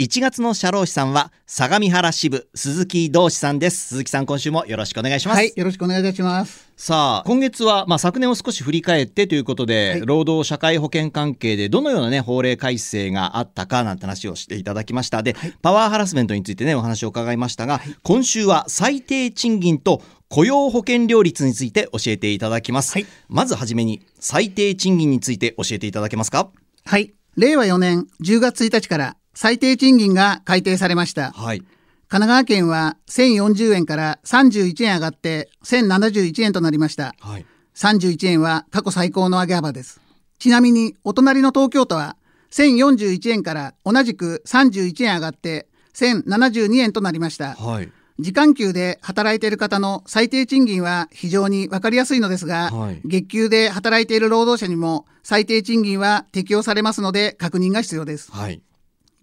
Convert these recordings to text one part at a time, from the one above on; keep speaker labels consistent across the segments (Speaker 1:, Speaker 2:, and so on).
Speaker 1: 1月の社労士さんは相模原支部鈴木道志さんです。鈴木さん今週もよろしくお願いします。
Speaker 2: はい、よろしくお願いいたします。
Speaker 1: さあ今月は、まあ、昨年を少し振り返ってということで、
Speaker 2: はい。
Speaker 1: 労働社会保険関係でどのような、ね、法令改正があったかなんて話をしていただきました。で、パワーハラスメントについてねお話を伺いましたが、今週は最低賃金と雇用保険料率について教えていただきます、
Speaker 2: はい。
Speaker 1: まずはじめに最低賃金について教えていただけますか？
Speaker 2: はい、令和4年10月1日から最低賃金が改定されました。
Speaker 1: はい
Speaker 2: 神奈川県は1040円から31円上がって1071円となりました。
Speaker 1: はい
Speaker 2: 31円は過去最高の上げ幅です。ちなみにお隣の東京都は1041円から同じく31円上がって1072円となりました。
Speaker 1: はい
Speaker 2: 時間給で働いている方の最低賃金は非常に分かりやすいのですが、
Speaker 1: はい
Speaker 2: 月給で働いている労働者にも最低賃金は適用されますので確認が必要です。
Speaker 1: はい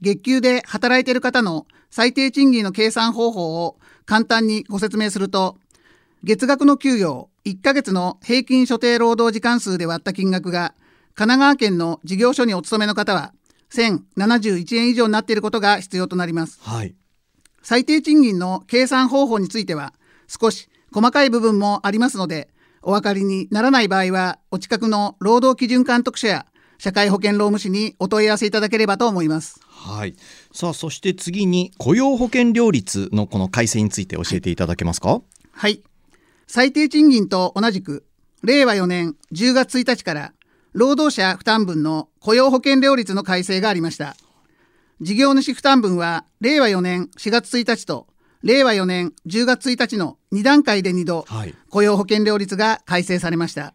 Speaker 2: 月給で働いている方の最低賃金の計算方法を簡単にご説明すると、月額の給与を1ヶ月の平均所定労働時間数で割った金額が、神奈川県の事業所にお勤めの方は、1071円以上になっていることが必要となります。
Speaker 1: はい
Speaker 2: 最低賃金の計算方法については少し細かい部分もありますのでお分かりにならない場合はお近くの労働基準監督署や社会保険労務士にお問い合わせいただければと思います
Speaker 1: はい。さあそして次に雇用保険料率のこの改正について教えていただけますか？
Speaker 2: はい。最低賃金と同じく令和4年10月1日から労働者負担分の雇用保険料率の改正がありました。事業主負担分は令和4年4月1日と令和4年10月1日の2段階で2度
Speaker 1: はい。
Speaker 2: 雇用保険料率が改正されました。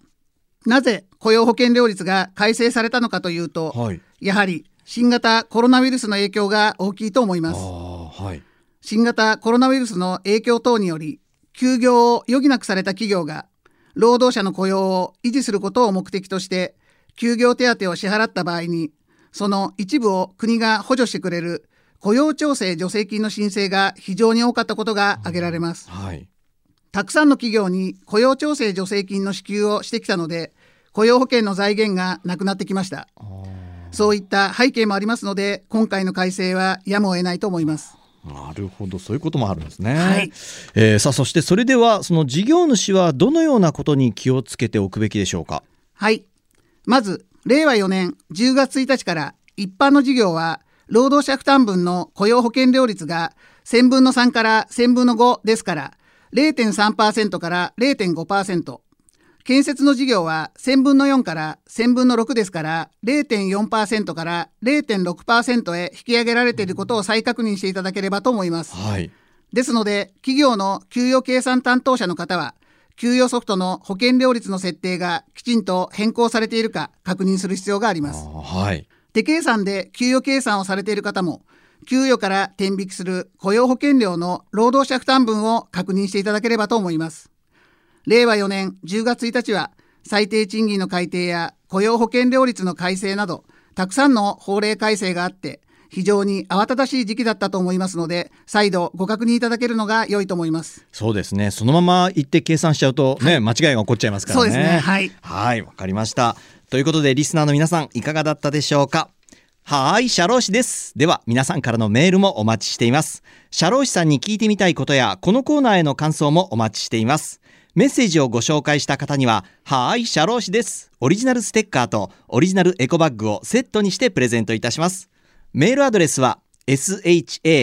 Speaker 2: なぜ雇用保険料率が改正されたのかというと、
Speaker 1: はい。
Speaker 2: やはり新型コロナウイルスの影響が大きいと思いま
Speaker 1: あ
Speaker 2: す。
Speaker 1: あはい。
Speaker 2: 新型コロナウイルスの影響等により休業を余儀なくされた企業が労働者の雇用を維持することを目的として休業手当を支払った場合にその一部を国が補助してくれる雇用調整助成金の申請が非常に多かったことが挙げられます。
Speaker 1: はい。
Speaker 2: たくさんの企業に雇用調整助成金の支給をしてきたので雇用保険の財源がなくなってきましたそういった背景もありますので今回の改正はやむを得ないと思います
Speaker 1: なるほどそういうこともあるんですね、
Speaker 2: はい
Speaker 1: えーさあそしてそれではその事業主はどのようなことに気をつけておくべきでしょうか？
Speaker 2: はい。まず、令和4年10月1日から一般の事業は、労働者負担分の雇用保険料率が1000分の3から1000分の5ですから、0.3%から0.5%。建設の事業は1000分の4から1000分の6ですから、0.4%から0.6%へ引き上げられていることを再確認していただければと思います。
Speaker 1: はい
Speaker 2: ですので、企業の給与計算担当者の方は、給与ソフトの保険料率の設定がきちんと変更されているか確認する必要があり
Speaker 1: あ
Speaker 2: ます。
Speaker 1: ーはい
Speaker 2: 手計算で給与計算をされている方も、給与から転引きする雇用保険料の労働者負担分を確認していただければと思います。令和4年10月1日は、最低賃金の改定や雇用保険料率の改正など、たくさんの法令改正があって、非常に慌ただしい時期だったと思いますので、再度ご確認いただけるのが良いと思います。
Speaker 1: そうですねそのまま行って計算しちゃうとね、間違いが起こっちゃいますからね
Speaker 2: そうですねはい
Speaker 1: はいわかりましたということでリスナーの皆さんいかがだったでしょうか？はい、社労士です。では、皆さんからのメールもお待ちしています。社労士さんに聞いてみたいことや、このコーナーへの感想もお待ちしています。メッセージをご紹介した方には、はーい、社労士です。オリジナルステッカーとオリジナルエコバッグをセットにしてプレゼントいたします。メールアドレスは、sharoshi、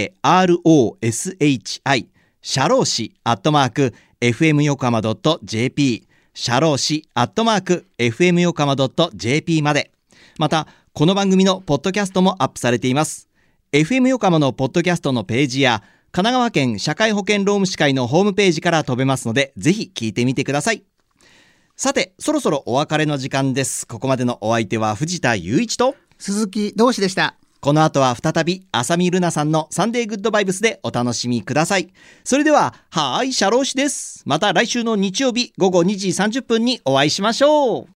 Speaker 1: 社労士、アットマーク、fm 横浜 .jp、社労士、アットマーク、fm 横浜 .jp まで。また、この番組のポッドキャストもアップされています。FM 横浜のポッドキャストのページや、神奈川県社会保険労務士会のホームページから飛べますので、ぜひ聞いてみてください。さて、そろそろお別れの時間です。ここまでのお相手は藤田雄一と、
Speaker 2: 鈴木同志でした。
Speaker 1: この後は再び、浅見ルナさんのサンデーグッドバイブスでお楽しみください。それでは、はーい、シャローシです。また来週の日曜日午後2時30分にお会いしましょう。